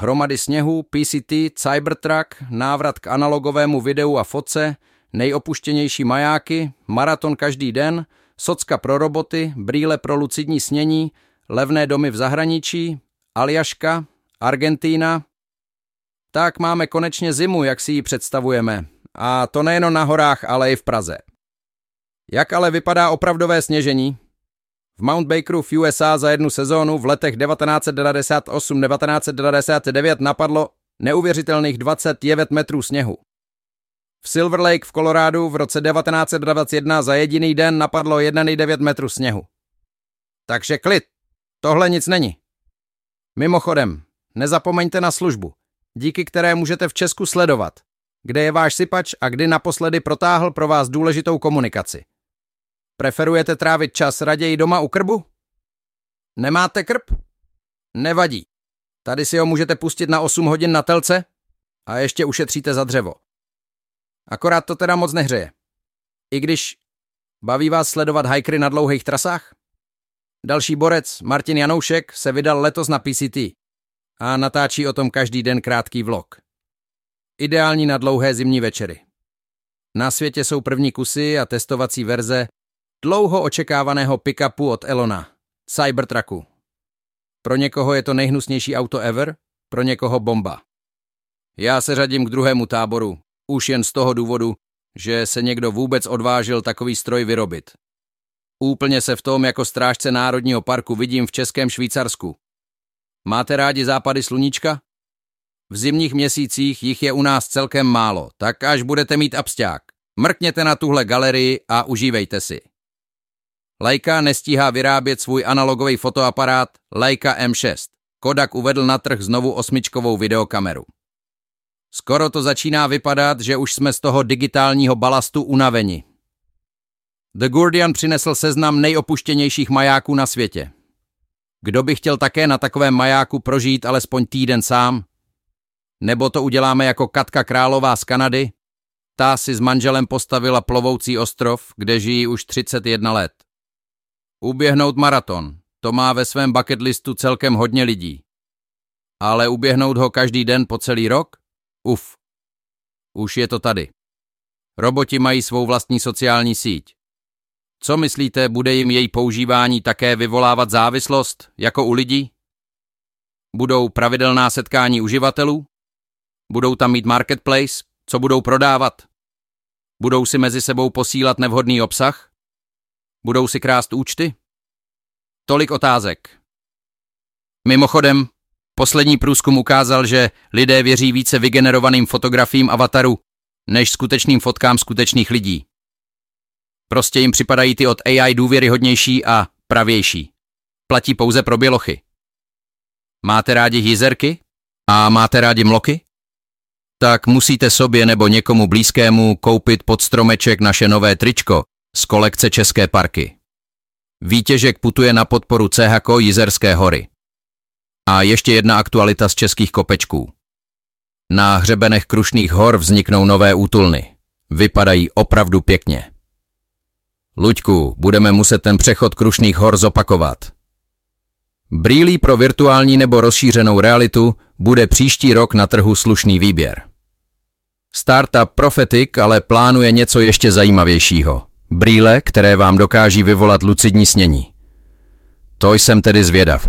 hromady sněhu, PCT, Cybertruck, návrat k analogovému videu a foce, nejopuštěnější majáky, maraton každý den, socka pro roboty, brýle pro lucidní snění, levné domy v zahraničí, Aljaška, Argentína. Tak máme konečně zimu, jak si ji představujeme. A to nejen na horách, ale i v Praze. Jak ale vypadá opravdové sněžení? V Mount Bakeru v USA za jednu sezónu v letech 1998-1999 napadlo neuvěřitelných 29 metrů sněhu. V Silver Lake v Kolorádu v roce 1921 za jediný den napadlo 1,9 metru sněhu. Takže klid, tohle nic není. Mimochodem, nezapomeňte na službu, díky které můžete v Česku sledovat, kde je váš sypač a kdy naposledy protáhl pro vás důležitou komunikaci. Preferujete trávit čas raději doma u krbu? Nemáte krb? Nevadí. Tady si ho můžete pustit na 8 hodin na telce a ještě ušetříte za dřevo. Akorát to teda moc nehřeje. I když baví vás sledovat hajkry na dlouhých trasách? Další borec, Martin Janoušek, se vydal letos na PCT a natáčí o tom každý den krátký vlog. Ideální na dlouhé zimní večery. Na světě jsou první kusy a testovací verze dlouho očekávaného pickupu od Elona, Cybertrucku. Pro někoho je to nejhnusnější auto ever, pro někoho bomba. Já se řadím k druhému táboru, už jen z toho důvodu, že se někdo vůbec odvážil takový stroj vyrobit. Úplně se v tom jako strážce Národního parku vidím v Českém Švýcarsku. Máte rádi západy sluníčka? V zimních měsících jich je u nás celkem málo, tak až budete mít absťák, mrkněte na tuhle galerii a užívejte si. Leica nestíhá vyrábět svůj analogový fotoaparát Leica M6. Kodak uvedl na trh znovu osmičkovou videokameru. Skoro to začíná vypadat, že už jsme z toho digitálního balastu unaveni. The Guardian přinesl seznam nejopuštěnějších majáků na světě. Kdo by chtěl také na takovém majáku prožít alespoň týden sám? Nebo to uděláme jako Katka Králová z Kanady? Ta si s manželem postavila plovoucí ostrov, kde žijí už 31 let. Uběhnout maraton, to má ve svém bucket listu celkem hodně lidí. Ale uběhnout ho každý den po celý rok? Uf. Už je to tady. Roboti mají svou vlastní sociální síť. Co myslíte, bude jim její používání také vyvolávat závislost, jako u lidí? Budou pravidelná setkání uživatelů? Budou tam mít marketplace? Co budou prodávat? Budou si mezi sebou posílat nevhodný obsah? Budou si krást účty? Tolik otázek. Mimochodem, poslední průzkum ukázal, že lidé věří více vygenerovaným fotografiím avataru než skutečným fotkám skutečných lidí. Prostě jim připadají ty od AI důvěryhodnější a pravější. Platí pouze pro bělochy. Máte rádi hýzerky? A máte rádi mloky? Tak musíte sobě nebo někomu blízkému koupit pod stromeček naše nové tričko z kolekce České parky. Výtěžek putuje na podporu CHKO Jizerské hory. A ještě jedna aktualita z českých kopečků. Na hřebenech Krušných hor vzniknou nové útulny. Vypadají opravdu pěkně. Luďku, budeme muset ten přechod Krušných hor zopakovat. Brýlí pro virtuální nebo rozšířenou realitu bude příští rok na trhu slušný výběr. Startup Prophetic ale plánuje něco ještě zajímavějšího. Brýle, které vám dokáží vyvolat lucidní snění. To jsem tedy zvědav.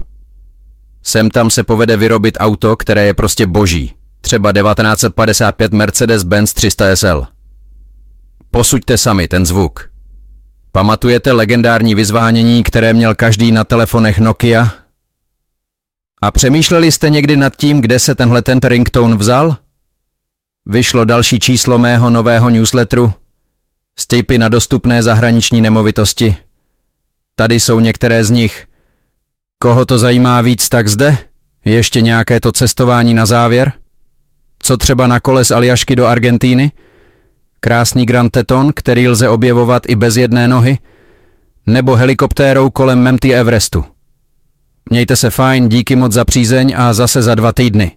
Sem tam se povede vyrobit auto, které je prostě boží. Třeba 1955 Mercedes-Benz 300 SL. Posuďte sami ten zvuk. Pamatujete legendární vyzvánění, které měl každý na telefonech Nokia? A přemýšleli jste někdy nad tím, kde se tenhle ten ringtone vzal? Vyšlo další číslo mého nového newsletteru. Stipy na dostupné zahraniční nemovitosti. Tady jsou některé z nich. Koho to zajímá víc, tak zde? Ještě nějaké to cestování na závěr? Co třeba na kole z Aljašky do Argentíny? Krásný Grand Teton, který lze objevovat i bez jedné nohy? Nebo helikoptérou kolem Memty Everestu? Mějte se fajn, díky moc za přízeň a zase za dva týdny.